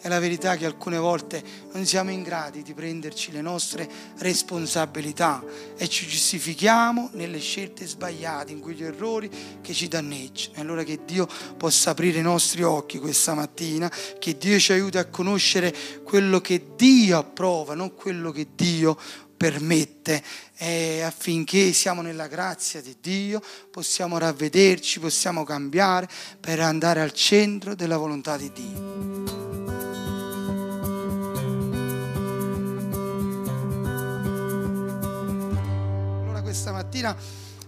È la verità che alcune volte non siamo in grado di prenderci le nostre responsabilità e ci giustifichiamo nelle scelte sbagliate, in quegli errori che ci danneggiano. E allora che Dio possa aprire i nostri occhi questa mattina, che Dio ci aiuti a conoscere quello che Dio approva, non quello che Dio permette eh, affinché siamo nella grazia di Dio, possiamo ravvederci, possiamo cambiare per andare al centro della volontà di Dio. Questa mattina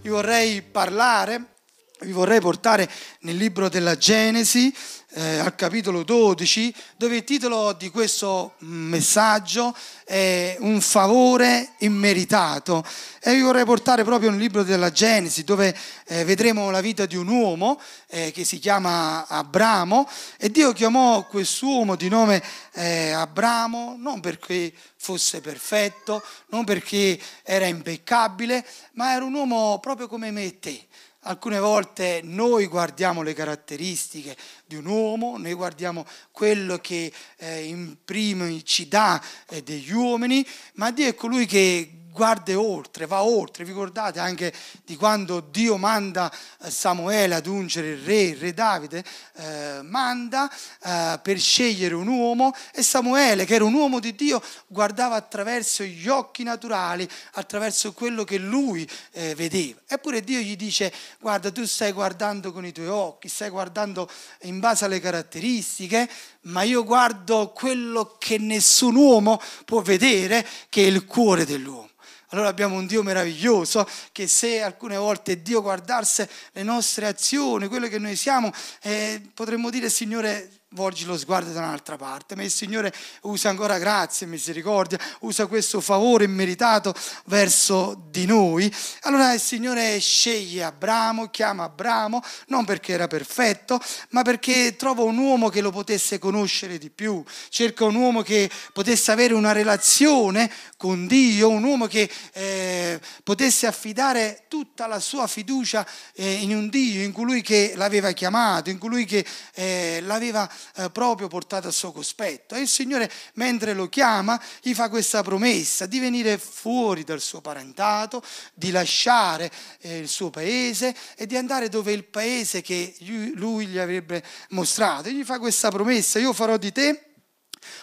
vi vorrei parlare, vi vorrei portare nel libro della Genesi, eh, al capitolo 12, dove il titolo di questo messaggio è Un favore immeritato. E vi vorrei portare proprio nel libro della Genesi, dove eh, vedremo la vita di un uomo eh, che si chiama Abramo. E Dio chiamò quest'uomo di nome eh, Abramo non perché fosse perfetto, non perché era impeccabile, ma era un uomo proprio come me e te Alcune volte noi guardiamo le caratteristiche di un uomo, noi guardiamo quello che eh, imprime, ci dà eh, degli uomini, ma Dio è colui che guarda oltre, va oltre. Vi ricordate anche di quando Dio manda eh, Samuele ad ungere il re, il re Davide, eh, manda eh, per scegliere un uomo e Samuele, che era un uomo di Dio, guardava attraverso gli occhi naturali, attraverso quello che lui eh, vedeva. Eppure Dio gli dice, guarda, tu stai guardando con i tuoi occhi, stai guardando in base alle caratteristiche, ma io guardo quello che nessun uomo può vedere, che è il cuore dell'uomo. Allora abbiamo un Dio meraviglioso che se alcune volte Dio guardasse le nostre azioni, quello che noi siamo, eh, potremmo dire Signore volgi lo sguardo da un'altra parte, ma il Signore usa ancora grazia e misericordia, usa questo favore immeritato verso di noi. Allora il Signore sceglie Abramo, chiama Abramo, non perché era perfetto, ma perché trova un uomo che lo potesse conoscere di più, cerca un uomo che potesse avere una relazione con Dio, un uomo che eh, potesse affidare tutta la sua fiducia eh, in un Dio, in colui che l'aveva chiamato, in colui che eh, l'aveva eh, proprio portato a suo cospetto. E il Signore, mentre lo chiama, gli fa questa promessa di venire fuori dal suo parentato, di lasciare eh, il suo paese e di andare dove il paese che lui gli avrebbe mostrato. E gli fa questa promessa, io farò di te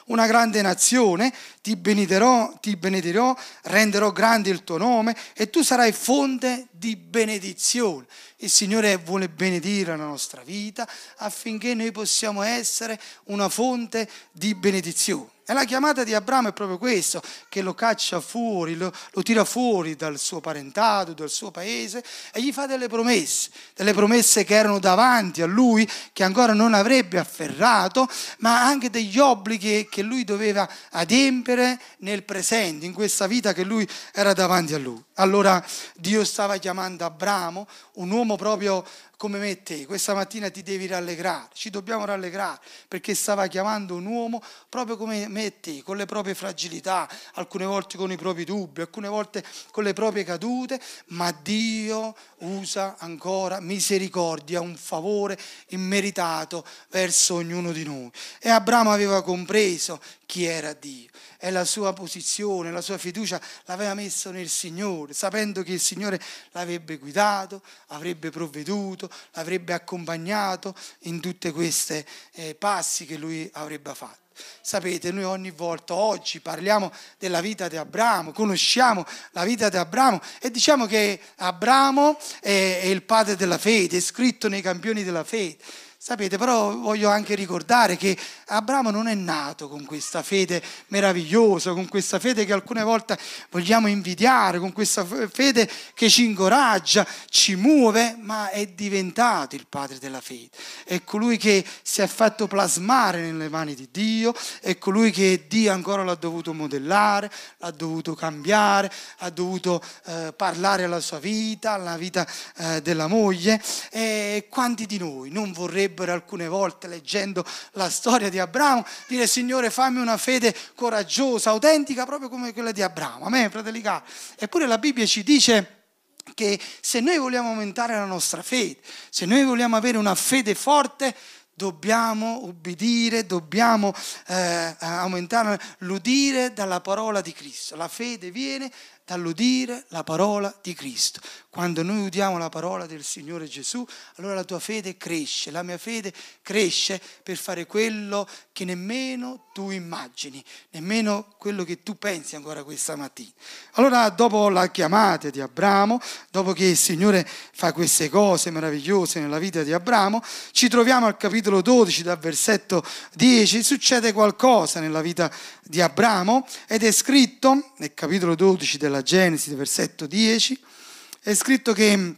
una grande nazione, ti benedirò, ti benedirò, renderò grande il tuo nome e tu sarai fonte di benedizione. Il Signore vuole benedire la nostra vita affinché noi possiamo essere una fonte di benedizione. E la chiamata di Abramo è proprio questo, che lo caccia fuori, lo, lo, tira fuori dal suo parentato, dal suo paese e gli fa delle promesse, delle promesse che erano davanti a lui, che ancora non avrebbe afferrato, ma anche degli obblighi che lui doveva adempiere nel presente, in questa vita che lui era davanti a lui. Allora Dio stava chiamando Abramo, un uomo proprio come me e te, questa mattina ti devi rallegrare, ci dobbiamo rallegrare perché stava chiamando un uomo proprio come me e te, con le proprie fragilità, alcune volte con i propri dubbi, alcune volte con le proprie cadute, ma Dio usa ancora misericordia, un favore immeritato verso ognuno di noi. E Abramo aveva compreso chi era Dio e la sua posizione, la sua fiducia l'aveva messo nel Signore, sapendo che il Signore l'avrebbe guidato, avrebbe provveduto, l'avrebbe accompagnato in tutte queste eh, passi che lui avrebbe fatto. Sapete, noi ogni volta, oggi parliamo della vita di Abramo, conosciamo la vita di Abramo e diciamo che Abramo è, è il padre della fede, è scritto nei campioni della fede. Sapete, però voglio anche ricordare che Abramo non è nato con questa fede meravigliosa, con questa fede che alcune volte vogliamo invidiare, con questa fede che ci incoraggia, ci muove, ma è diventato il padre della fede. È colui che si è fatto plasmare nelle mani di Dio, è colui che Dio ancora l'ha dovuto modellare, l'ha dovuto cambiare, ha dovuto eh, parlare alla sua vita, alla vita eh, della moglie. E quanti di noi non vorrebbero vorrebbero alcune volte, leggendo la storia di Abramo, dire Signore fammi una fede coraggiosa, autentica, proprio come quella di Abramo. A me, fratelli cari. Eppure la Bibbia ci dice che se noi vogliamo aumentare la nostra fede, se noi vogliamo avere una fede forte, dobbiamo ubbidire, dobbiamo eh, aumentare l'udire dalla parola di Cristo. La fede viene dall'udire la parola di Cristo. Quando noi udiamo la parola del Signore Gesù, allora la tua fede cresce, la mia fede cresce per fare quello che nemmeno tu immagini, nemmeno quello che tu pensi ancora questa mattina. Allora dopo la chiamata di Abramo, dopo che il Signore fa queste cose meravigliose nella vita di Abramo, ci troviamo al capitolo 12 dal versetto 10, succede qualcosa nella vita di Abramo ed è scritto nel capitolo 12 della Genesi, versetto 10, è scritto che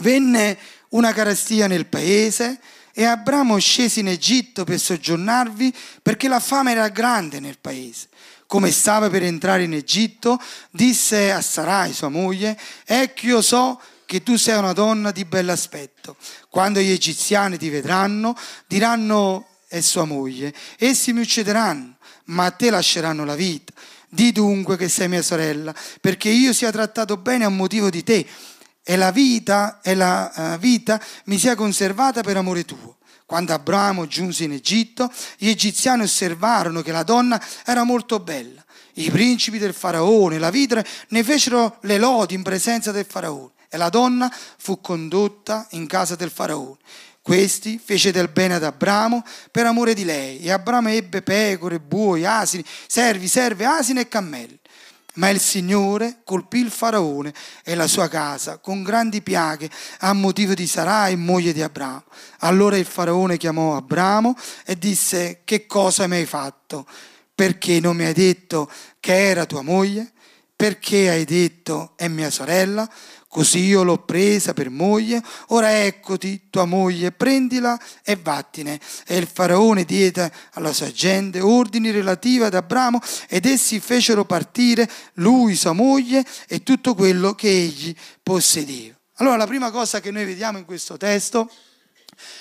venne una carestia nel paese e Abramo scese in Egitto per soggiornarvi perché la fame era grande nel paese. Come stava per entrare in Egitto, disse a Sarai, sua moglie, ecco io so che tu sei una donna di bell'aspetto. Quando gli egiziani ti vedranno, diranno è sua moglie, essi mi uccideranno, ma a te lasceranno la vita. Di dunque che sei mia sorella, perché io sia trattato bene a motivo di te e la vita, e la uh, vita mi sia conservata per amore tuo. Quando Abramo giunse in Egitto, gli egiziani osservarono che la donna era molto bella. I principi del faraone, la vidre, ne fecero le lodi in presenza del faraone e la donna fu condotta in casa del faraone. Questi fece del bene ad Abramo per amore di lei e Abramo ebbe pecore, buoi, asini, servi, serve, asini e cammelli. Ma il Signore colpì il faraone e la sua casa con grandi piaghe a motivo di Sarai, moglie di Abramo. Allora il faraone chiamò Abramo e disse: Che cosa mi hai fatto? Perché non mi hai detto che era tua moglie? Perché hai detto è mia sorella? Così io l'ho presa per moglie, ora eccoti tua moglie, prendila e vattene. E il faraone diede alla sua gente ordini relativi ad Abramo ed essi fecero partire lui, sua moglie e tutto quello che egli possedeva. Allora la prima cosa che noi vediamo in questo testo è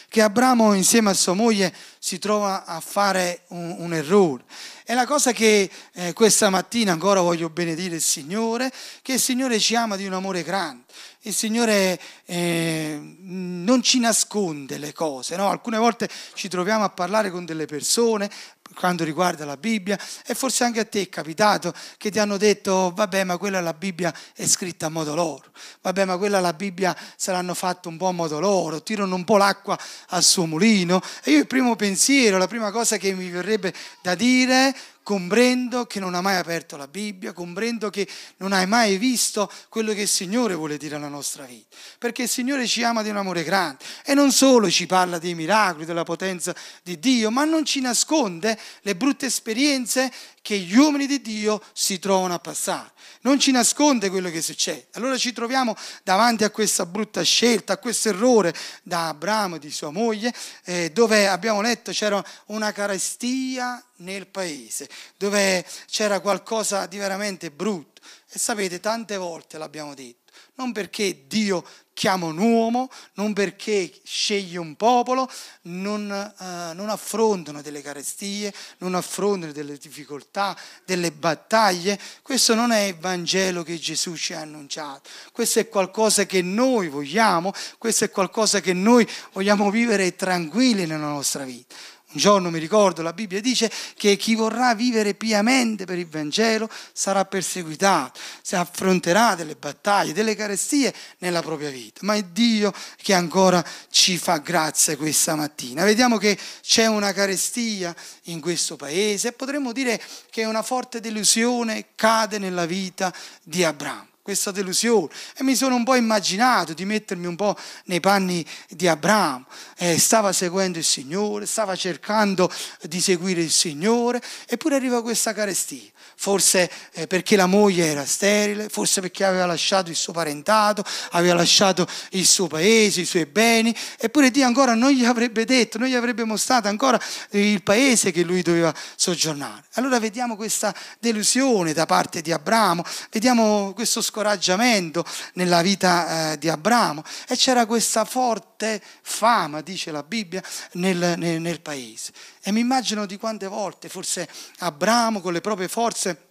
che Abramo insieme a sua moglie si trova a fare un, un errore. E la cosa che eh, questa mattina ancora voglio benedire il Signore, che il Signore ci ama di un amore grande. Il Signore eh, non ci nasconde le cose, no? alcune volte ci troviamo a parlare con delle persone quando riguarda la Bibbia e forse anche a te è capitato che ti hanno detto vabbè ma quella la Bibbia è scritta a modo loro, vabbè ma quella la Bibbia se l'hanno fatta un po' a modo loro, tirano un po' l'acqua al suo mulino. E io il primo pensiero, la prima cosa che mi verrebbe da dire comprendo che non hai mai aperto la Bibbia, comprendo che non hai mai visto quello che il Signore vuole dire alla nostra vita, perché il Signore ci ama di un amore grande e non solo ci parla dei miracoli, della potenza di Dio, ma non ci nasconde le brutte esperienze che gli uomini di Dio si trovano a passare. Non ci nasconde quello che succede. Allora ci troviamo davanti a questa brutta scelta, a questo errore da Abramo e di sua moglie, eh, dove abbiamo letto c'era una carestia nel paese, dove c'era qualcosa di veramente brutto. E sapete, tante volte l'abbiamo detto non perché Dio chiama un uomo, non perché sceglie un popolo, non, uh, non, affrontano delle carestie, non affrontano delle difficoltà, delle battaglie. Questo non è il Vangelo che Gesù ci ha annunciato, questo è qualcosa che noi vogliamo, questo è qualcosa che noi vogliamo vivere tranquilli nella nostra vita. Un giorno mi ricordo, la Bibbia dice che chi vorrà vivere piamente per il Vangelo sarà perseguitato, si affronterà delle battaglie, delle carestie nella propria vita. Ma è Dio che ancora ci fa grazia questa mattina. Vediamo che c'è una carestia in questo paese e potremmo dire che una forte delusione cade nella vita di Abramo questa delusione e mi sono un po' immaginato di mettermi un po' nei panni di Abramo. Eh, stava seguendo il Signore, stava cercando di seguire il Signore, eppure arriva questa carestia forse eh, perché la moglie era sterile, forse perché aveva lasciato il suo parentato, aveva lasciato il suo paese, i suoi beni, eppure Dio ancora non gli avrebbe detto, non gli avrebbe mostrato ancora il paese che lui doveva soggiornare. Allora vediamo questa delusione da parte di Abramo, vediamo questo scoraggiamento nella vita eh, di Abramo e c'era questa forte fama, dice la Bibbia, nel, nel, nel paese. E mi immagino di quante volte forse Abramo con le proprie forze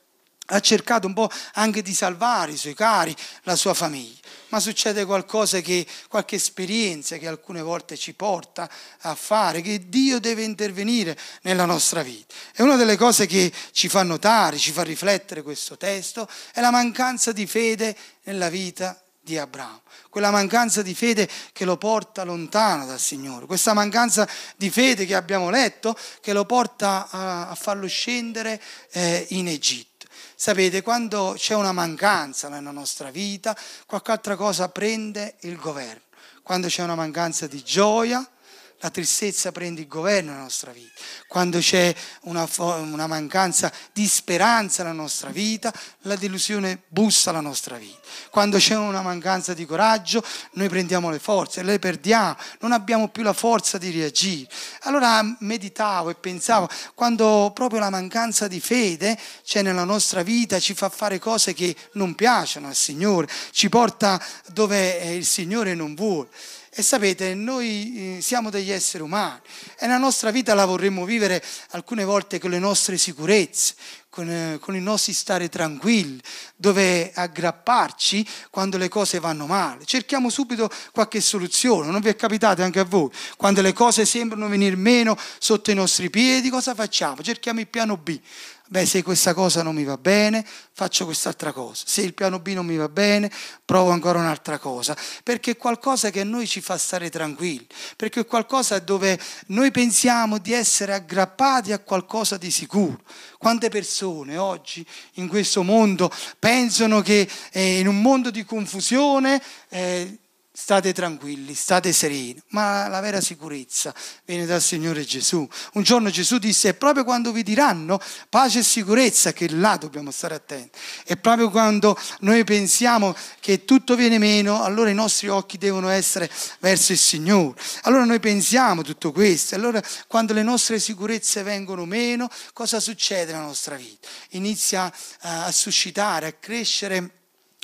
ha cercato un po' anche di salvare i suoi cari, la sua famiglia, ma succede qualcosa che, qualche esperienza che alcune volte ci porta a fare, che Dio deve intervenire nella nostra vita. E una delle cose che ci fa notare, ci fa riflettere questo testo, è la mancanza di fede nella vita di Abramo, quella mancanza di fede che lo porta lontano dal Signore, questa mancanza di fede che abbiamo letto che lo porta a, farlo scendere eh, in Egitto. Sapete, quando c'è una mancanza nella nostra vita, qualche altra cosa prende il governo. Quando c'è una mancanza di gioia, la tristezza prende il governo nella nostra vita, quando c'è una, una, mancanza di speranza nella nostra vita, la delusione bussa la nostra vita, quando c'è una mancanza di coraggio, noi prendiamo le forze, le perdiamo, non abbiamo più la forza di reagire. Allora meditavo e pensavo, quando proprio la mancanza di fede c'è nella nostra vita, ci fa fare cose che non piacciono al Signore, ci porta dove il Signore non vuole. E sapete, noi eh, siamo degli esseri umani e nella nostra vita la vorremmo vivere alcune volte con le nostre sicurezze, con, eh, con, il nostro stare tranquilli, dove aggrapparci quando le cose vanno male. Cerchiamo subito qualche soluzione, non vi è capitato anche a voi? Quando le cose sembrano venire meno sotto i nostri piedi, cosa facciamo? Cerchiamo il piano B beh se questa cosa non mi va bene faccio quest'altra cosa, se il piano B non mi va bene provo ancora un'altra cosa, perché è qualcosa che a noi ci fa stare tranquilli, perché è qualcosa dove noi pensiamo di essere aggrappati a qualcosa di sicuro. Quante persone oggi in questo mondo pensano che eh, in un mondo di confusione eh, state tranquilli, state sereni, ma la vera sicurezza viene dal Signore Gesù. Un giorno Gesù disse, è proprio quando vi diranno pace e sicurezza che là dobbiamo stare attenti. E proprio quando noi pensiamo che tutto viene meno, allora i nostri occhi devono essere verso il Signore. Allora noi pensiamo tutto questo, allora quando le nostre sicurezze vengono meno, cosa succede nella nostra vita? Inizia a suscitare, a crescere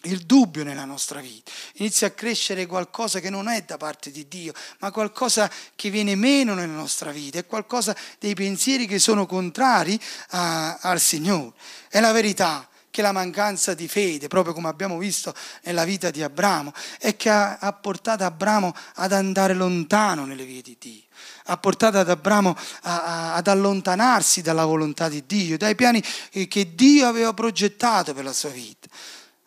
il dubbio nella nostra vita, inizia a crescere qualcosa che non è da parte di Dio, ma qualcosa che viene meno nella nostra vita, è qualcosa dei pensieri che sono contrari a, al Signore. È la verità che la mancanza di fede, proprio come abbiamo visto nella vita di Abramo, è che ha, ha portato Abramo ad andare lontano nelle vie di Dio ha portato ad Abramo a, a, ad allontanarsi dalla volontà di Dio, dai piani che Dio aveva progettato per la sua vita.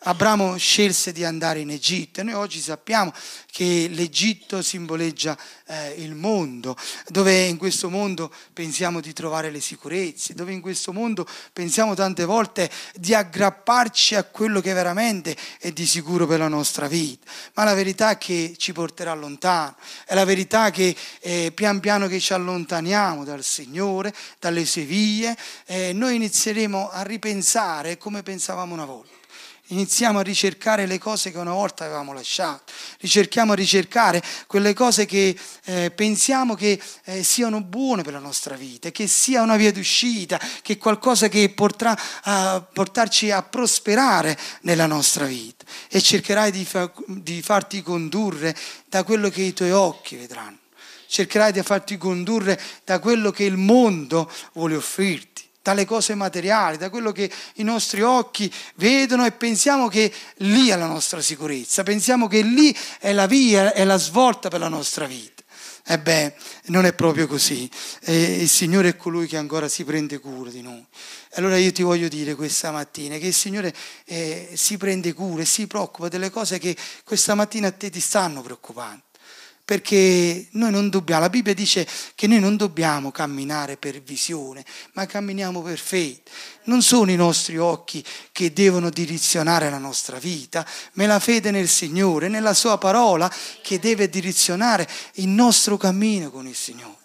Abramo scelse di andare in Egitto e noi oggi sappiamo che l'Egitto simboleggia eh, il mondo, dove in questo mondo pensiamo di trovare le sicurezze, dove in questo mondo pensiamo tante volte di aggrapparci a quello che veramente è di sicuro per la nostra vita, ma la verità è che ci porterà lontano, è la verità che eh, pian piano che ci allontaniamo dal Signore, dalle sue vie, eh, noi inizieremo a ripensare come pensavamo una volta iniziamo a ricercare le cose che una volta avevamo lasciato, ricerchiamo a ricercare quelle cose che eh, pensiamo che eh, siano buone per la nostra vita, che sia una via d'uscita, che qualcosa che potrà uh, portarci a prosperare nella nostra vita. E cercherai di, fa- di farti condurre da quello che i tuoi occhi vedranno, cercherai di farti condurre da quello che il mondo vuole offrirti dalle cose materiali, da quello che i nostri occhi vedono e pensiamo che lì è la nostra sicurezza, pensiamo che lì è la via, è la svolta per la nostra vita. Ebbene, non è proprio così. Eh, il Signore è colui che ancora si prende cura di noi. Allora io ti voglio dire questa mattina che il Signore eh, si prende cura e si preoccupa delle cose che questa mattina a te ti stanno preoccupando perché noi non dobbiamo, la Bibbia dice che noi non dobbiamo camminare per visione, ma camminiamo per fede. Non sono i nostri occhi che devono direzionare la nostra vita, ma è la fede nel Signore, nella Sua parola che deve direzionare il nostro cammino con il Signore.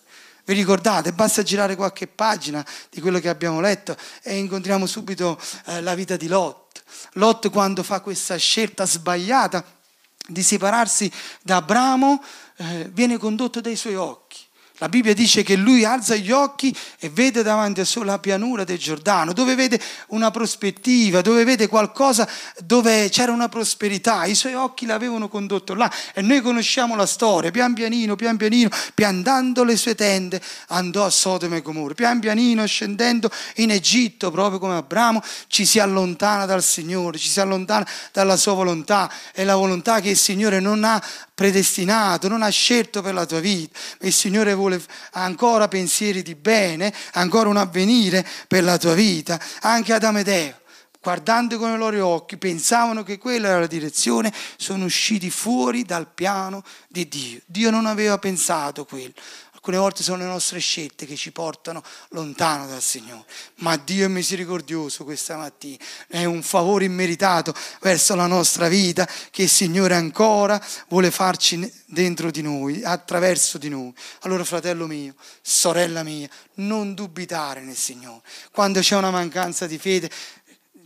Vi ricordate? Basta girare qualche pagina di quello che abbiamo letto e incontriamo subito eh, la vita di Lot. Lot quando fa questa scelta sbagliata di separarsi da Abramo, eh, viene condotto dai suoi occhi. La Bibbia dice che lui alza gli occhi e vede davanti a sé la pianura del Giordano, dove vede una prospettiva, dove vede qualcosa dove c'era una prosperità. I suoi occhi l'avevano condotto là e noi conosciamo la storia. Pian pianino, pian pianino, piantando le sue tende, andò a Sodoma e Gomorra. Pian pianino, scendendo in Egitto, proprio come Abramo, ci si allontana dal Signore, ci si allontana dalla sua volontà. È la volontà che il Signore non ha predestinato, non ha scelto per la tua vita. Il Signore vuole ancora pensieri di bene, ancora un avvenire per la tua vita. Anche Adamo ed Eva, guardando con i loro occhi, pensavano che quella era la direzione, sono usciti fuori dal piano di Dio. Dio non aveva pensato quello. Alcune volte sono le nostre scelte che ci portano lontano dal Signore. Ma Dio è misericordioso questa mattina. È un favore immeritato verso la nostra vita che il Signore ancora vuole farci dentro di noi, attraverso di noi. Allora, fratello mio, sorella mia, non dubitare nel Signore. Quando c'è una mancanza di fede,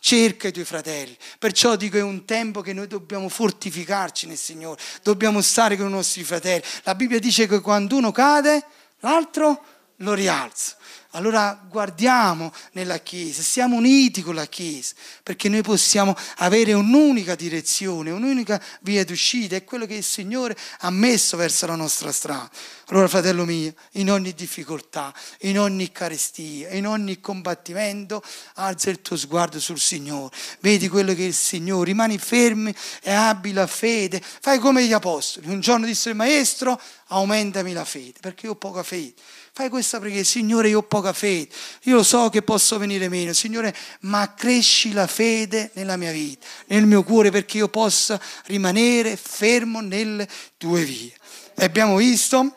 cerca i tuoi fratelli. Perciò dico è un tempo che noi dobbiamo fortificarci nel Signore, dobbiamo stare con i nostri fratelli. La Bibbia dice che quando uno cade, l'altro lo rialza. Allora guardiamo nella Chiesa, siamo uniti con la Chiesa, perché noi possiamo avere un'unica direzione, un'unica via d'uscita, è quello che il Signore ha messo verso la nostra strada. Allora, fratello mio, in ogni difficoltà, in ogni carestia, in ogni combattimento, alza il tuo sguardo sul Signore, vedi quello che è il Signore, rimani fermi e abbi la fede, fai come gli apostoli. Un giorno disse il Maestro, aumentami la fede, perché io ho poca fede. Fai questa preghiera, Signore, io ho poca fede, io so che posso venire meno, Signore, ma cresci la fede nella mia vita, nel mio cuore, perché io possa rimanere fermo nelle tue vie. E abbiamo visto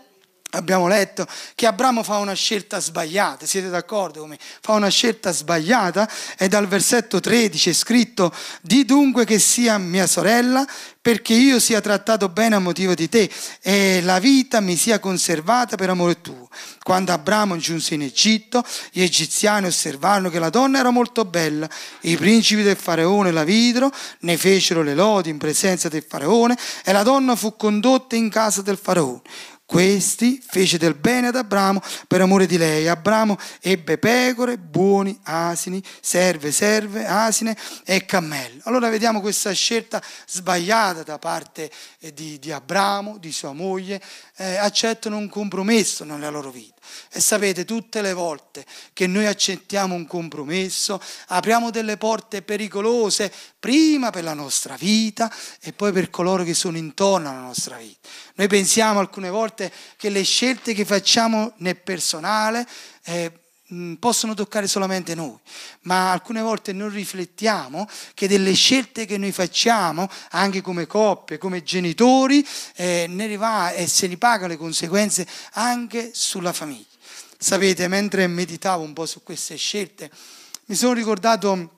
Abbiamo letto che Abramo fa una scelta sbagliata, siete d'accordo con me? Fa una scelta sbagliata e dal versetto 13 è scritto di dunque che sia mia sorella perché io sia trattato bene a motivo di te e la vita mi sia conservata per amore tuo. Quando Abramo giunse in Egitto, gli egiziani osservarono che la donna era molto bella, i principi del faraone la videro, ne fecero le lodi in presenza del faraone e la donna fu condotta in casa del faraone. Questi fece del bene ad Abramo per amore di lei. Abramo ebbe pecore, buoni, asini, serve, serve, asine e cammelli. Allora vediamo questa scelta sbagliata da parte eh, di, di Abramo, di sua moglie, eh, accettano un compromesso nella loro vita. E sapete, tutte le volte che noi accettiamo un compromesso, apriamo delle porte pericolose, prima per la nostra vita e poi per coloro che sono intorno alla nostra vita. Noi pensiamo alcune volte che le scelte che facciamo nel personale eh, possono toccare solamente noi, ma alcune volte non riflettiamo che delle scelte che noi facciamo, anche come coppie, come genitori, eh, ne va e se ne paga le conseguenze anche sulla famiglia. Sapete, mentre meditavo un po' su queste scelte, mi sono ricordato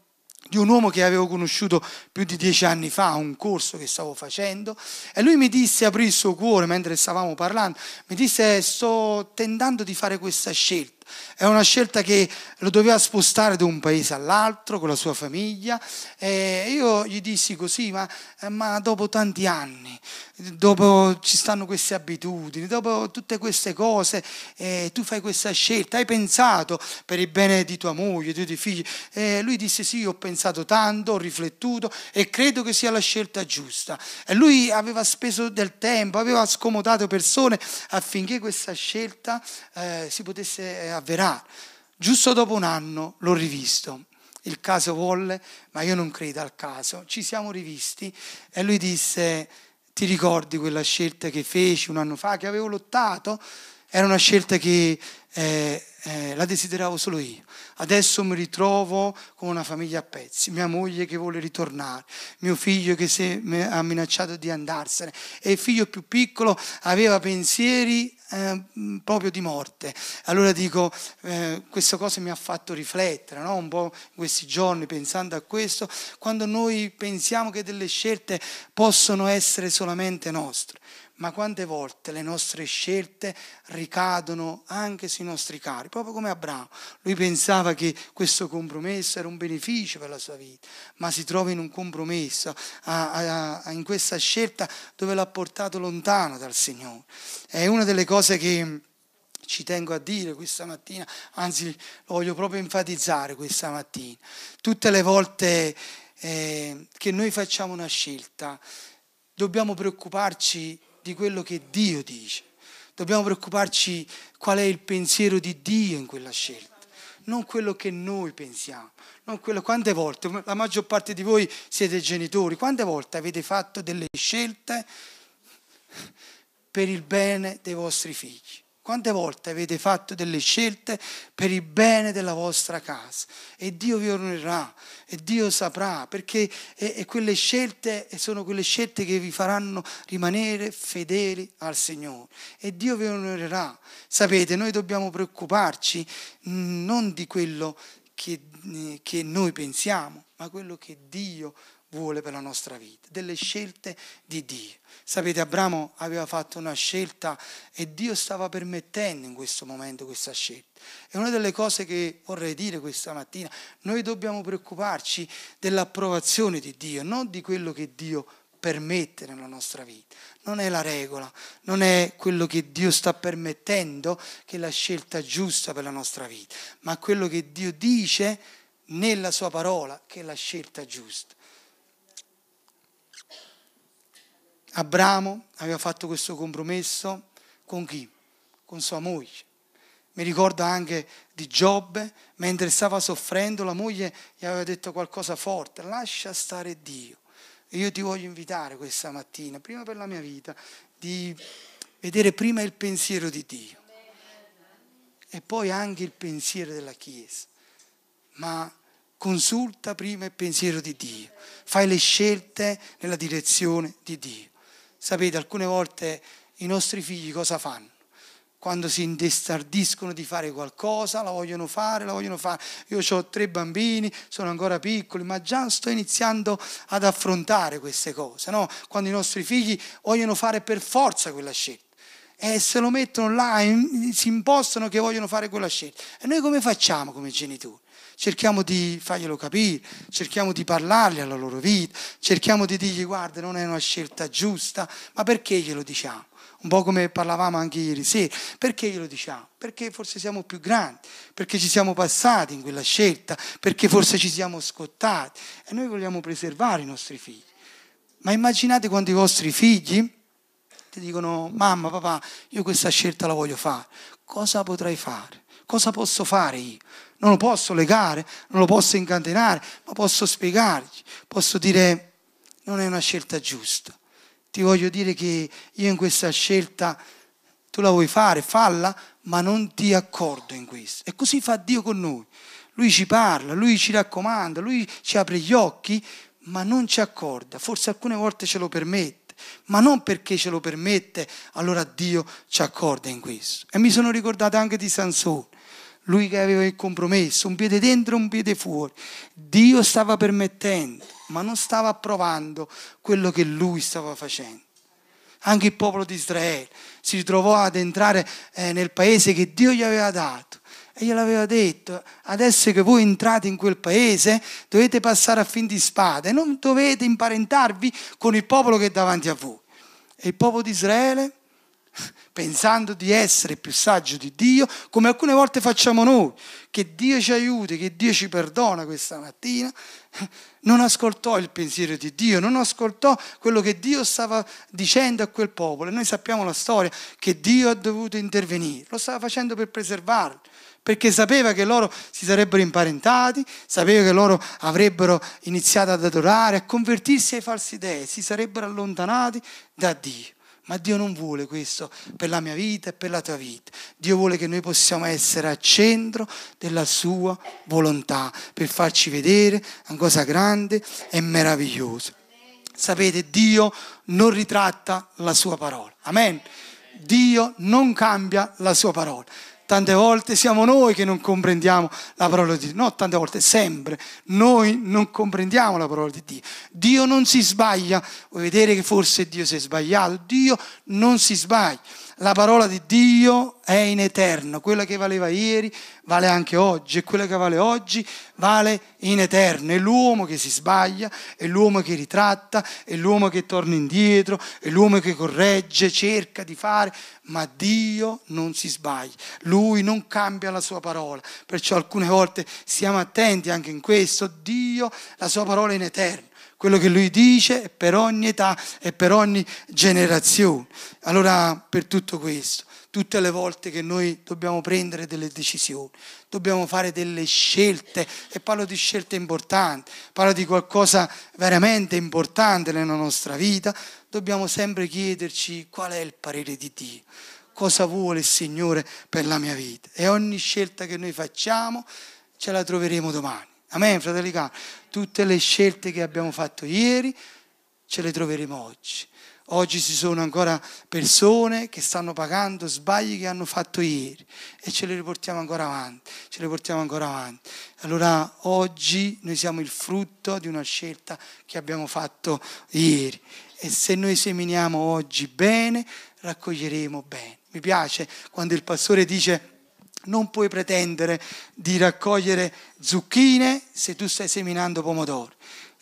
di un uomo che avevo conosciuto più di dieci anni fa, un corso che stavo facendo, e lui mi disse, aprì il suo cuore mentre stavamo parlando, mi disse sto tentando di fare questa scelta. È una scelta che lo doveva spostare da un paese all'altro con la sua famiglia e io gli dissi così, ma, eh, ma dopo tanti anni, dopo ci stanno queste abitudini, dopo tutte queste cose, eh, tu fai questa scelta, hai pensato per il bene di tua moglie, dei tuoi figli. E lui disse sì, ho pensato tanto, ho riflettuto e credo che sia la scelta giusta. E lui aveva speso del tempo, aveva scomodato persone affinché questa scelta eh, si potesse avere avverare. Giusto dopo un anno l'ho rivisto. Il caso volle, ma io non credo al caso. Ci siamo rivisti e lui disse, ti ricordi quella scelta che feci un anno fa, che avevo lottato? Era una scelta che eh, eh, la desideravo solo io. Adesso mi ritrovo con una famiglia a pezzi, mia moglie che vuole ritornare, mio figlio che si, ha minacciato di andarsene e il figlio più piccolo aveva pensieri eh, proprio di morte. Allora dico, eh, questa cosa mi ha fatto riflettere no? un po' questi giorni pensando a questo, quando noi pensiamo che delle scelte possono essere solamente nostre ma quante volte le nostre scelte ricadono anche sui nostri cari, proprio come Abramo. Lui pensava che questo compromesso era un beneficio per la sua vita, ma si trova in un compromesso, a, a, in questa scelta dove l'ha portato lontano dal Signore. È una delle cose che ci tengo a dire questa mattina, anzi lo voglio proprio enfatizzare questa mattina. Tutte le volte eh, che noi facciamo una scelta, dobbiamo preoccuparci di quello che Dio dice, dobbiamo preoccuparci qual è il pensiero di Dio in quella scelta, non quello che noi pensiamo. Quello, quante volte, la maggior parte di voi siete genitori, quante volte avete fatto delle scelte per il bene dei vostri figli? Quante volte avete fatto delle scelte per il bene della vostra casa? E Dio vi onorerà, e Dio saprà, perché e, e quelle scelte sono quelle scelte che vi faranno rimanere fedeli al Signore. E Dio vi onorerà. Sapete, noi dobbiamo preoccuparci non di quello che, che noi pensiamo, ma quello che Dio vuole per la nostra vita, delle scelte di Dio. Sapete, Abramo aveva fatto una scelta e Dio stava permettendo in questo momento questa scelta. E una delle cose che vorrei dire questa mattina, noi dobbiamo preoccuparci dell'approvazione di Dio, non di quello che Dio permette nella nostra vita. Non è la regola, non è quello che Dio sta permettendo che è la scelta giusta per la nostra vita, ma quello che Dio dice nella sua parola che è la scelta giusta. Abramo aveva fatto questo compromesso con chi? Con sua moglie. Mi ricordo anche di Giobbe, mentre stava soffrendo, la moglie gli aveva detto qualcosa forte, lascia stare Dio. E io ti voglio invitare questa mattina, prima per la mia vita, di vedere prima il pensiero di Dio e poi anche il pensiero della Chiesa. Ma consulta prima il pensiero di Dio, fai le scelte nella direzione di Dio. Sapete, alcune volte i nostri figli cosa fanno? Quando si indestardiscono di fare qualcosa, la vogliono fare, la vogliono fare. Io ho tre bambini, sono ancora piccoli, ma già sto iniziando ad affrontare queste cose. No? Quando i nostri figli vogliono fare per forza quella scelta e se lo mettono là, si impostano che vogliono fare quella scelta. E noi come facciamo come genitori? Cerchiamo di farglielo capire, cerchiamo di parlargli alla loro vita, cerchiamo di dirgli guarda non è una scelta giusta, ma perché glielo diciamo? Un po' come parlavamo anche ieri sera, perché glielo diciamo? Perché forse siamo più grandi, perché ci siamo passati in quella scelta, perché forse ci siamo scottati e noi vogliamo preservare i nostri figli. Ma immaginate quando i vostri figli ti dicono mamma, papà, io questa scelta la voglio fare, cosa potrai fare? Cosa posso fare io? non lo posso legare, non lo posso incatenare, ma posso spiegargli, posso dire non è una scelta giusta. Ti voglio dire che io in questa scelta tu la vuoi fare, falla, ma non ti accordo in questo. E così fa Dio con noi. Lui ci parla, lui ci raccomanda, lui ci apre gli occhi, ma non ci accorda. Forse alcune volte ce lo permette, ma non perché ce lo permette, allora Dio ci accorda in questo. E mi sono ricordato anche di Sansone lui che aveva il compromesso, un piede dentro e un piede fuori. Dio stava permettendo, ma non stava approvando quello che lui stava facendo. Anche il popolo di Israele si ritrovò ad entrare eh, nel paese che Dio gli aveva dato. E gliel'aveva detto, adesso che voi entrate in quel paese dovete passare a fin di spada e non dovete imparentarvi con il popolo che è davanti a voi. E il popolo di Israele pensando di essere più saggio di Dio, come alcune volte facciamo noi, che Dio ci aiuti, che Dio ci perdona questa mattina, non ascoltò il pensiero di Dio, non ascoltò quello che Dio stava dicendo a quel popolo. E noi sappiamo la storia che Dio ha dovuto intervenire, lo stava facendo per preservarli perché sapeva che loro si sarebbero imparentati, sapeva che loro avrebbero iniziato ad adorare, a convertirsi ai falsi dei, si sarebbero allontanati da Dio. Ma Dio non vuole questo per la mia vita e per la tua vita. Dio vuole che noi possiamo essere al centro della sua volontà per farci vedere una cosa grande e meravigliosa. Sapete, Dio non ritratta la sua parola. Amen. Dio non cambia la sua parola. Tante volte siamo noi che non comprendiamo la parola di Dio, no, tante volte, sempre, noi non comprendiamo la parola di Dio. Dio non si sbaglia, vuoi vedere che forse Dio si è sbagliato? Dio non si sbaglia. La parola di Dio è in eterno, quella che valeva ieri vale anche oggi e quella che vale oggi vale in eterno. È l'uomo che si sbaglia, è l'uomo che ritratta, è l'uomo che torna indietro, è l'uomo che corregge, cerca di fare, ma Dio non si sbaglia, Lui non cambia la sua parola. Perciò alcune volte stiamo attenti anche in questo, Dio, la sua parola è in eterno quello che lui dice è per ogni età e per ogni generazione. Allora, per tutto questo, tutte le volte che noi dobbiamo prendere delle decisioni, dobbiamo fare delle scelte, e parlo di scelte importanti, parlo di qualcosa veramente importante nella nostra vita, dobbiamo sempre chiederci qual è il parere di Dio cosa vuole il Signore per la mia vita. E ogni scelta che noi facciamo ce la troveremo domani. Amen, fratelli cari. Tutte le scelte che abbiamo fatto ieri ce le troveremo oggi. Oggi ci sono ancora persone che stanno pagando sbagli che hanno fatto ieri e ce le riportiamo ancora avanti, ce le portiamo ancora avanti. Allora oggi noi siamo il frutto di una scelta che abbiamo fatto ieri e se noi seminiamo oggi bene, raccoglieremo bene. Mi piace quando il pastore dice non puoi pretendere di raccogliere zucchine se tu stai seminando pomodori.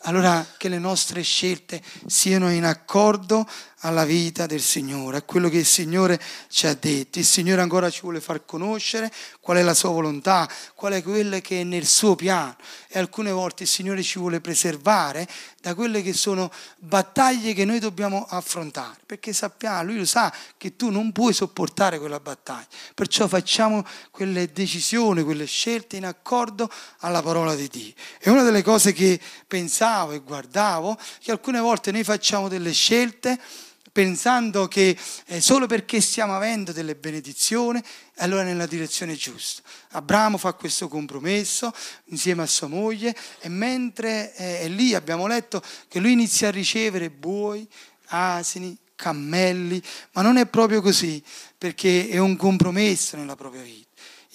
Allora che le nostre scelte siano in accordo alla vita del Signore, a quello che il Signore ci ha detto. Il Signore ancora ci vuole far conoscere qual è la sua volontà, qual è quella che è nel suo piano. E alcune volte il Signore ci vuole preservare da quelle che sono battaglie che noi dobbiamo affrontare, perché sappiamo, Lui lo sa che tu non puoi sopportare quella battaglia. Perciò facciamo quelle decisioni, quelle scelte in accordo alla parola di Dio. E una delle cose che pensavo e guardavo, che alcune volte noi facciamo delle scelte, pensando che eh, solo perché stiamo avendo delle benedizioni, allora nella direzione giusta. Abramo fa questo compromesso insieme a sua moglie e mentre eh, è lì abbiamo letto che lui inizia a ricevere buoi, asini, cammelli, ma non è proprio così, perché è un compromesso nella propria vita.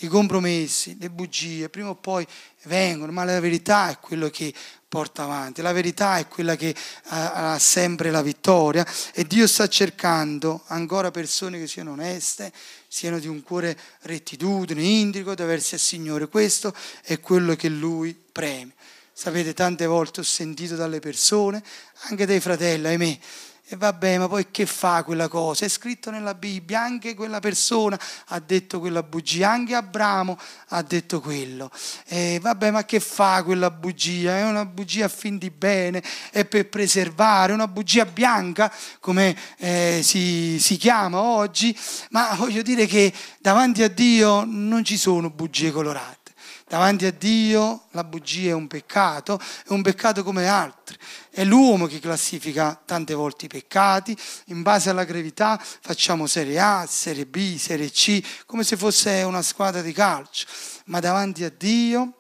I compromessi, le bugie, prima o poi vengono, ma la verità è quello che porta avanti. La verità è quella che ha, sempre la vittoria e Dio sta cercando ancora persone che siano oneste, siano di un cuore rettitudine, indico, da versi al Signore. Questo è quello che Lui preme. Sapete, tante volte ho sentito dalle persone, anche dai fratelli, ahimè, e vabbè, ma poi che fa quella cosa? È scritto nella Bibbia, anche quella persona ha detto quella bugia, anche Abramo ha detto quello. E vabbè, ma che fa quella bugia? È una bugia a fin di bene, è per preservare, una bugia bianca, come eh, si, si chiama oggi, ma voglio dire che davanti a Dio non ci sono bugie colorate. Davanti a Dio la bugia è un peccato, è un peccato come altri. È l'uomo che classifica tante volte i peccati, in base alla gravità facciamo serie A, serie B, serie C, come se fosse una squadra di calcio. Ma davanti a Dio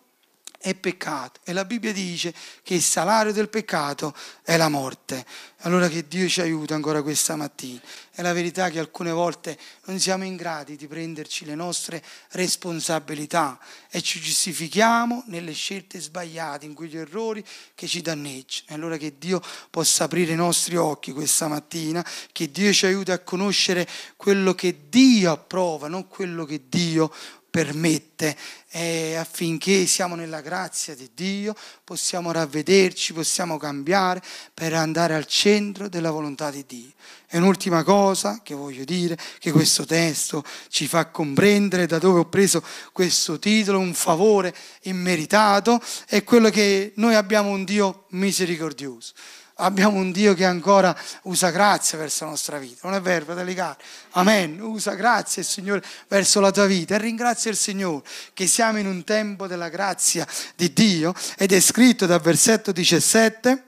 è peccato e la Bibbia dice che il salario del peccato è la morte. Allora che Dio ci aiuta ancora questa mattina. È la verità che alcune volte non siamo in grado di prenderci le nostre responsabilità e ci giustifichiamo nelle scelte sbagliate, in quegli errori che ci danneggiano. E allora che Dio possa aprire i nostri occhi questa mattina, che Dio ci aiuti a conoscere quello che Dio approva, non quello che Dio permette eh, affinché siamo nella grazia di Dio, possiamo ravvederci, possiamo cambiare per andare al centro della volontà di Dio. E un'ultima cosa che voglio dire, che questo testo ci fa comprendere da dove ho preso questo titolo, un favore immeritato, è quello che noi abbiamo un Dio misericordioso abbiamo un Dio che ancora usa grazia verso la nostra vita. Non è vero, fratelli cari? Amen. Usa grazia Signore verso la tua vita e ringrazia il Signore che siamo in un tempo della grazia di Dio ed è scritto dal versetto 17,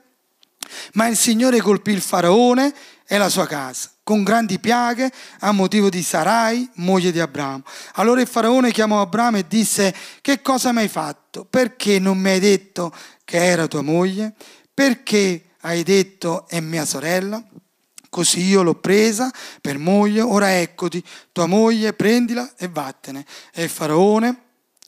ma il Signore colpì il faraone e la sua casa con grandi piaghe a motivo di Sarai, moglie di Abramo. Allora il faraone chiamò Abramo e disse, che cosa mi hai fatto? Perché non mi hai detto che era tua moglie? Perché hai detto è mia sorella? Così io l'ho presa per moglie, ora eccoti, tua moglie, prendila e vattene. E il faraone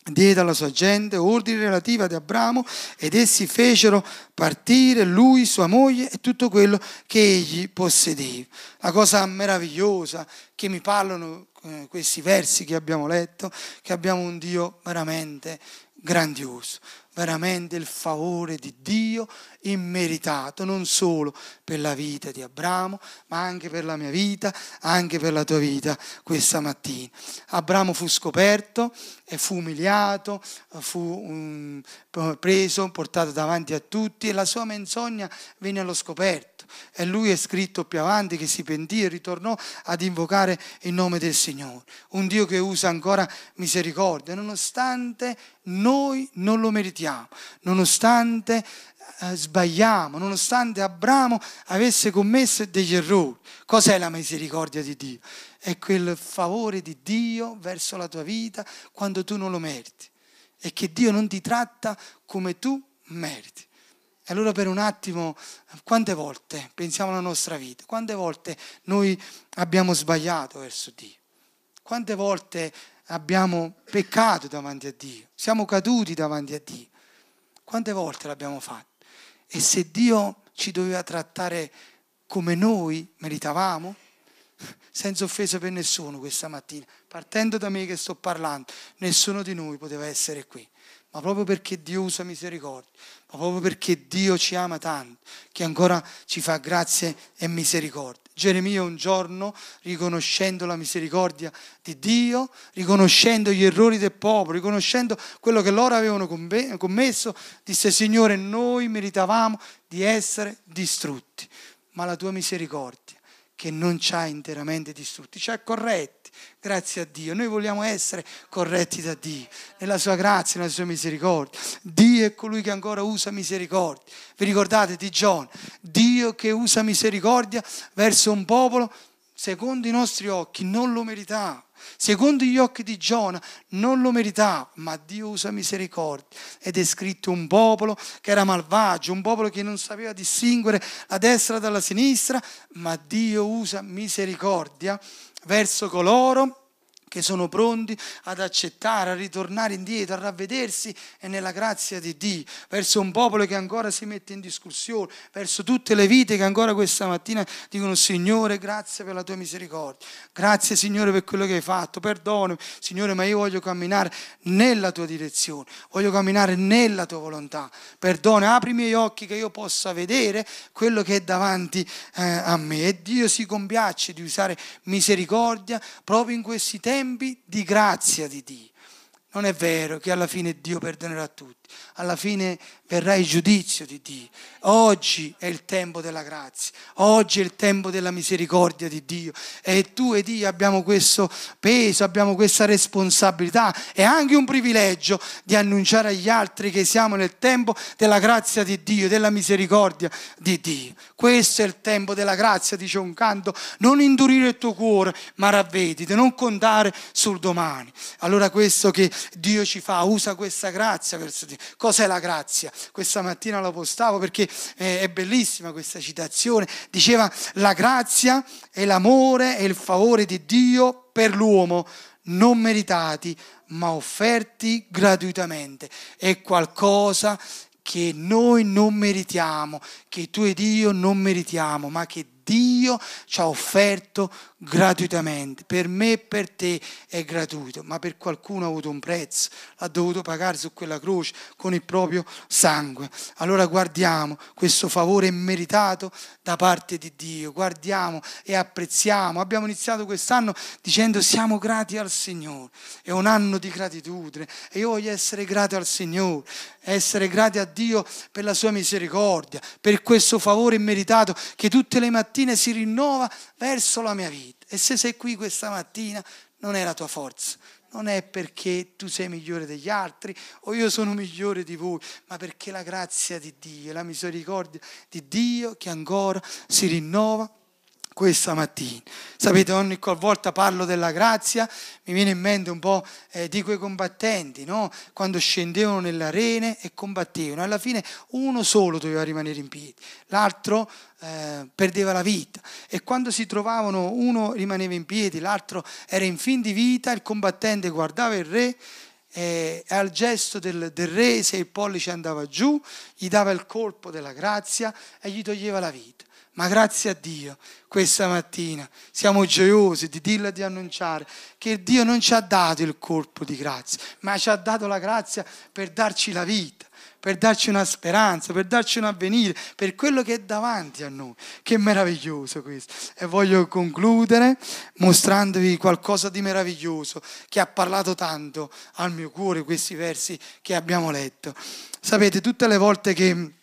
diede alla sua gente ordini relativi ad Abramo ed essi fecero partire lui, sua moglie e tutto quello che egli possedeva. La cosa meravigliosa che mi parlano eh, questi versi che abbiamo letto, che abbiamo un Dio veramente grandioso, veramente il favore di Dio immeritato, non solo per la vita di Abramo, ma anche per la mia vita, anche per la tua vita questa mattina. Abramo fu scoperto e fu umiliato, fu um, preso, portato davanti a tutti e la sua menzogna venne allo scoperto e lui è scritto più avanti che si pentì e ritornò ad invocare il nome del Signore. Un Dio che usa ancora misericordia, nonostante noi non lo meritiamo, nonostante eh, sbagliamo, nonostante Abramo avesse commesso degli errori. Cos'è la misericordia di Dio? È quel favore di Dio verso la tua vita quando tu non lo meriti e che Dio non ti tratta come tu meriti. E allora per un attimo, quante volte pensiamo alla nostra vita? Quante volte noi abbiamo sbagliato verso Dio? Quante volte abbiamo peccato davanti a Dio? Siamo caduti davanti a Dio? Quante volte l'abbiamo fatto? E se Dio ci doveva trattare come noi meritavamo? Senza offesa per nessuno questa mattina, partendo da me che sto parlando, nessuno di noi poteva essere qui ma proprio perché Dio usa misericordia, ma proprio perché Dio ci ama tanto, che ancora ci fa grazie e misericordia. Geremia un giorno, riconoscendo la misericordia di Dio, riconoscendo gli errori del popolo, riconoscendo quello che loro avevano commesso, disse Signore, noi meritavamo di essere distrutti, ma la tua misericordia, che non ci ha interamente distrutti, ci ha corretti Grazie a Dio. Noi vogliamo essere corretti da Dio, nella sua grazia, nella sua misericordia. Dio è colui che ancora usa misericordia. Vi ricordate di Giona? Dio che usa misericordia verso un popolo, secondo i nostri occhi, non lo meritava. Secondo gli occhi di Giona non lo meritava, ma Dio usa misericordia. Ed è scritto un popolo che era malvagio, un popolo che non sapeva distinguere la destra dalla sinistra, ma Dio usa misericordia verso coloro che sono pronti ad accettare, a ritornare indietro, a ravvedersi e nella grazia di Dio, verso un popolo che ancora si mette in discussione, verso tutte le vite che ancora questa mattina dicono Signore grazie per la tua misericordia, grazie Signore per quello che hai fatto, perdonami Signore ma io voglio camminare nella tua direzione, voglio camminare nella tua volontà, perdona, apri i miei occhi che io possa vedere quello che è davanti eh, a me. E Dio si compiace di usare misericordia proprio in questi tempi tempi di grazia di Dio. Non è vero che alla fine Dio perdonerà tutti alla fine verrà il giudizio di Dio. Oggi è il tempo della grazia, oggi è il tempo della misericordia di Dio e tu ed io abbiamo questo peso, abbiamo questa responsabilità e anche un privilegio di annunciare agli altri che siamo nel tempo della grazia di Dio, della misericordia di Dio. Questo è il tempo della grazia, dice un canto, non indurire il tuo cuore, ma ravvediti, non contare sul domani. Allora questo che Dio ci fa, usa questa grazia verso Dio Cos'è la grazia? Questa mattina la postavo perché eh, è bellissima questa citazione. Diceva la grazia è l'amore e il favore di Dio per l'uomo, non meritati, ma offerti gratuitamente. È qualcosa che noi non meritiamo, che tu ed io non meritiamo, ma che Dio ci ha offerto gratuitamente. Per me e per te è gratuito, ma per qualcuno ha avuto un prezzo, l'ha dovuto pagare su quella croce con il proprio sangue. Allora guardiamo questo favore immeritato da parte di Dio, guardiamo e apprezziamo. Abbiamo iniziato quest'anno dicendo siamo grati al Signore, è un anno di gratitudine e io voglio essere grato al Signore, essere grati a Dio per la sua misericordia, per questo favore immeritato che tutte le mattine si rinnova verso la mia vita. E se sei qui questa mattina non è la tua forza, non è perché tu sei migliore degli altri o io sono migliore di voi, ma perché la grazia di Dio, la misericordia di Dio che ancora si rinnova questa mattina. Sapete, ogni qualvolta parlo della grazia mi viene in mente un po' eh, di quei combattenti, no? quando scendevano nelle arene e combattevano. Alla fine uno solo doveva rimanere in piedi, l'altro eh, perdeva la vita. E quando si trovavano, uno rimaneva in piedi, l'altro era in fin di vita, il combattente guardava il re e al gesto del, del re, se il pollice andava giù, gli dava il colpo della grazia e gli toglieva la vita. Ma grazie a Dio, questa mattina siamo gioiosi di dirla e di annunciare che Dio non ci ha dato il colpo di grazia, ma ci ha dato la grazia per darci la vita per darci una speranza, per darci un avvenire, per quello che è davanti a noi. Che meraviglioso questo. E voglio concludere mostrandovi qualcosa di meraviglioso che ha parlato tanto al mio cuore questi versi che abbiamo letto. Sapete, tutte le volte che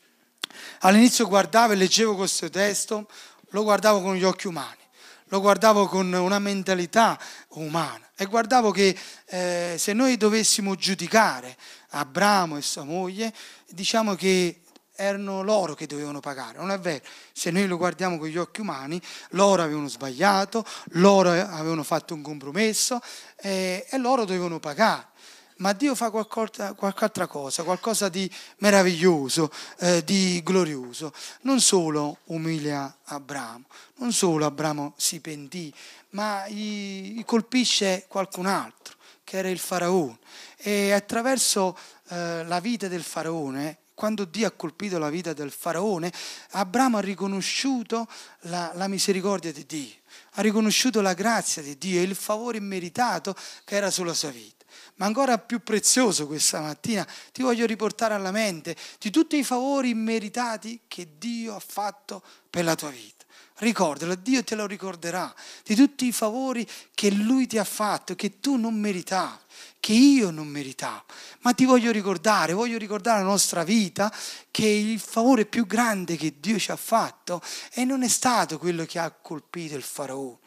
all'inizio guardavo e leggevo questo testo, lo guardavo con gli occhi umani lo guardavo con una mentalità umana e guardavo che eh, se noi dovessimo giudicare Abramo e sua moglie, diciamo che erano loro che dovevano pagare, non è vero? Se noi lo guardiamo con gli occhi umani, loro avevano sbagliato, loro avevano fatto un compromesso eh, e loro dovevano pagare. Ma Dio fa qualcosa, qualche altra cosa, qualcosa di meraviglioso, eh, di glorioso. Non solo umilia Abramo, non solo Abramo si pentì, ma gli, gli colpisce qualcun altro, che era il faraone e attraverso eh, la vita del faraone, quando Dio ha colpito la vita del faraone, Abramo ha riconosciuto la, la misericordia di Dio, ha riconosciuto la grazia di Dio e il favore immeritato che era sulla sua vita. Ma ancora più prezioso questa mattina ti voglio riportare alla mente di tutti i favori immeritati che Dio ha fatto per la tua vita. Ricordalo, Dio te lo ricorderà di tutti i favori che Lui ti ha fatto, che tu non meritavi che io non meritavo. Ma ti voglio ricordare, voglio ricordare la nostra vita che il favore più grande che Dio ci ha fatto e non è stato quello che ha colpito il faraone.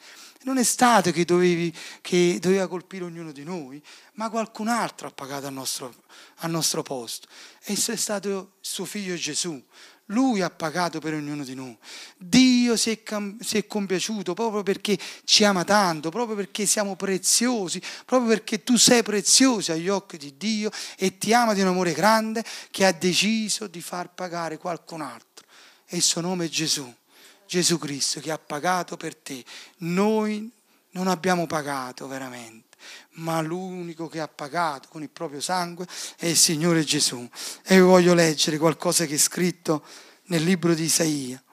Non è stato che, dovevi, che doveva colpire ognuno di noi, ma qualcun altro ha pagato al nostro, al nostro posto. Esso è stato suo figlio Gesù. Lui ha pagato per ognuno di noi. Dio si è, si è, compiaciuto proprio perché ci ama tanto, proprio perché siamo preziosi, proprio perché tu sei prezioso agli occhi di Dio e ti ama di un amore grande che ha deciso di far pagare qualcun altro. E il suo nome è Gesù, Gesù Cristo che ha pagato per te. Noi non abbiamo pagato veramente ma l'unico che ha pagato con il proprio sangue è il Signore Gesù. E voglio leggere qualcosa che è scritto nel libro di Isaia,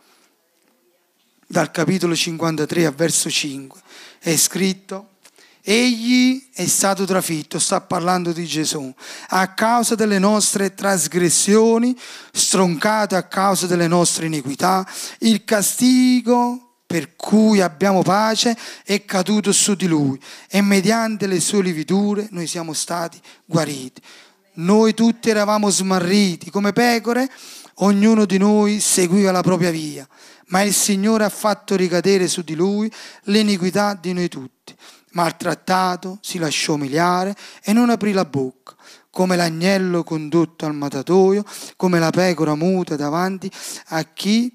dal capitolo 53 al verso 5. È scritto, Egli è stato trafitto, sta parlando di Gesù, a causa delle nostre trasgressioni, stroncato a causa delle nostre iniquità, il castigo per cui abbiamo pace è caduto su di lui e mediante le sue lividure noi siamo stati guariti. Noi tutti eravamo smarriti come pecore, ognuno di noi seguiva la propria via, ma il Signore ha fatto ricadere su di lui l'iniquità di noi tutti. Maltrattato, si lasciò umiliare e non aprì la bocca come l'agnello condotto al matatoio, come la pecora muta davanti a chi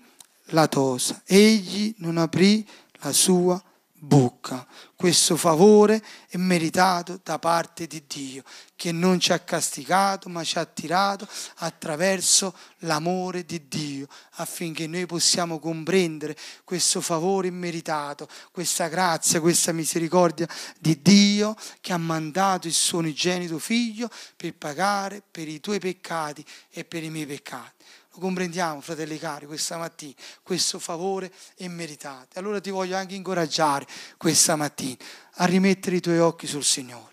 la tosa. Egli non aprì la sua bocca. Questo favore è meritato da parte di Dio, che non ci ha castigato, ma ci ha attirato attraverso l'amore di Dio, affinché noi possiamo comprendere questo favore immeritato, questa grazia, questa misericordia di Dio che ha mandato il suo unigenito figlio per pagare per i tuoi peccati e per i miei peccati. Lo comprendiamo, fratelli cari, questa mattina, questo favore è meritato. Allora ti voglio anche incoraggiare questa mattina a rimettere i tuoi occhi sul Signore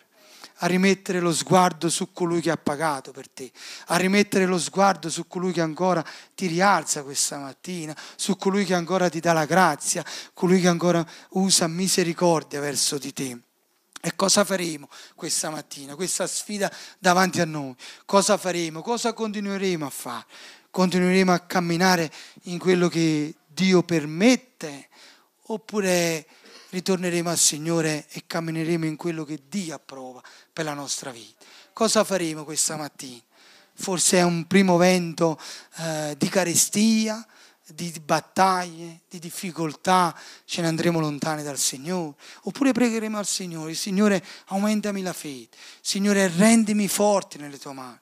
a rimettere lo sguardo su colui che ha pagato per te, a rimettere lo sguardo su colui che ancora ti rialza questa mattina, su colui che ancora ti dà la grazia, colui che ancora usa misericordia verso di te. E cosa faremo questa mattina, questa sfida davanti a noi? Cosa faremo? Cosa continueremo a fare? Continueremo a camminare in quello che Dio permette oppure ritorneremo al Signore e cammineremo in quello che Dio approva per la nostra vita. Cosa faremo questa mattina? Forse è un primo vento eh, di carestia, di battaglie, di difficoltà, ce ne andremo lontani dal Signore. Oppure pregheremo al Signore, Signore aumentami la fede, Signore rendimi forte nelle tue mani.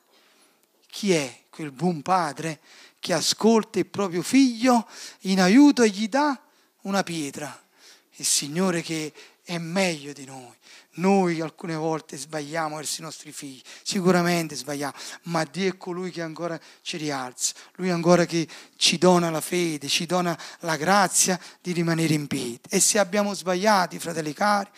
Chi è quel buon padre che ascolta il proprio figlio in aiuto e gli dà una pietra. Il Signore che è meglio di noi. Noi alcune volte sbagliamo verso i nostri figli, sicuramente sbagliamo, ma Dio è colui che ancora ci rialza, Lui ancora che ci dona la fede, ci dona la grazia di rimanere in piedi. E se abbiamo sbagliati, fratelli cari,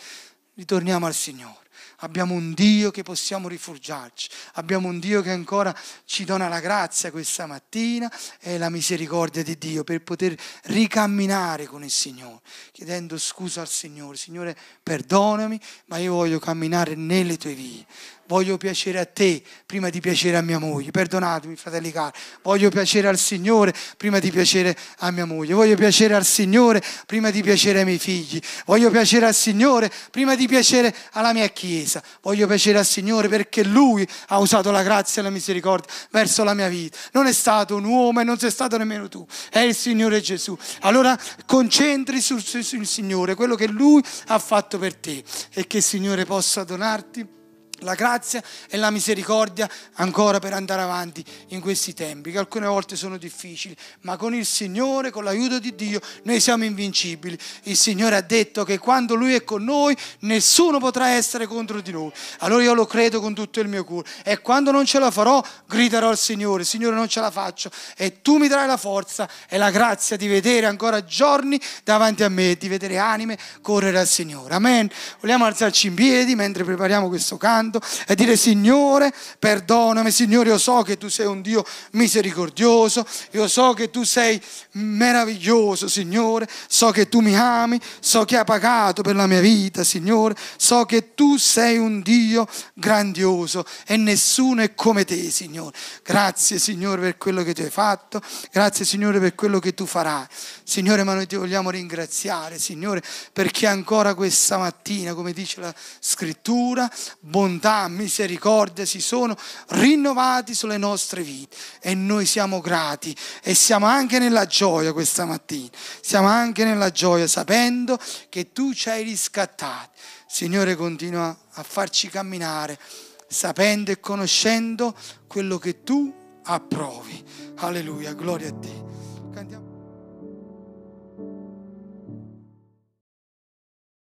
ritorniamo al Signore. Abbiamo un Dio che possiamo rifugiarci, abbiamo un Dio che ancora ci dona la grazia questa mattina e la misericordia di Dio per poter ricamminare con il Signore, chiedendo scusa al Signore. Signore, perdonami, ma io voglio camminare nelle tue vie voglio piacere a te prima di piacere a mia moglie. Perdonatemi, fratelli cari, voglio piacere al Signore prima di piacere a mia moglie. Voglio piacere al Signore prima di piacere ai miei figli. Voglio piacere al Signore prima di piacere alla mia Chiesa. Voglio piacere al Signore perché Lui ha usato la grazia e la misericordia verso la mia vita. Non è stato un uomo e non sei stato nemmeno tu, è il Signore Gesù. Allora concentri sul, sul Signore, quello che Lui ha fatto per te e che il Signore possa donarti la grazia e la misericordia ancora per andare avanti in questi tempi, che alcune volte sono difficili, ma con il Signore, con l'aiuto di Dio, noi siamo invincibili. Il Signore ha detto che quando Lui è con noi, nessuno potrà essere contro di noi. Allora io lo credo con tutto il mio cuore. E quando non ce la farò, griderò al Signore, Signore non ce la faccio. E tu mi darai la forza e la grazia di vedere ancora giorni davanti a me, di vedere anime correre al Signore. Amen. Vogliamo alzarci in piedi mentre prepariamo questo canto pregando e dire Signore perdonami, Signore io so che tu sei un Dio misericordioso, io so che tu sei meraviglioso Signore, so che tu mi ami, so che hai pagato per la mia vita Signore, so che tu sei un Dio grandioso e nessuno è come te Signore. Grazie Signore per quello che tu hai fatto, grazie Signore per quello che tu farai. Signore, ma noi ti vogliamo ringraziare, Signore, perché ancora questa mattina, come dice la scrittura, bontà, misericordia si sono rinnovati sulle nostre vite e noi siamo grati e siamo anche nella gioia questa mattina, siamo anche nella gioia sapendo che tu ci hai riscattati. Signore, continua a farci camminare sapendo e conoscendo quello che tu approvi. Alleluia, gloria a Dio.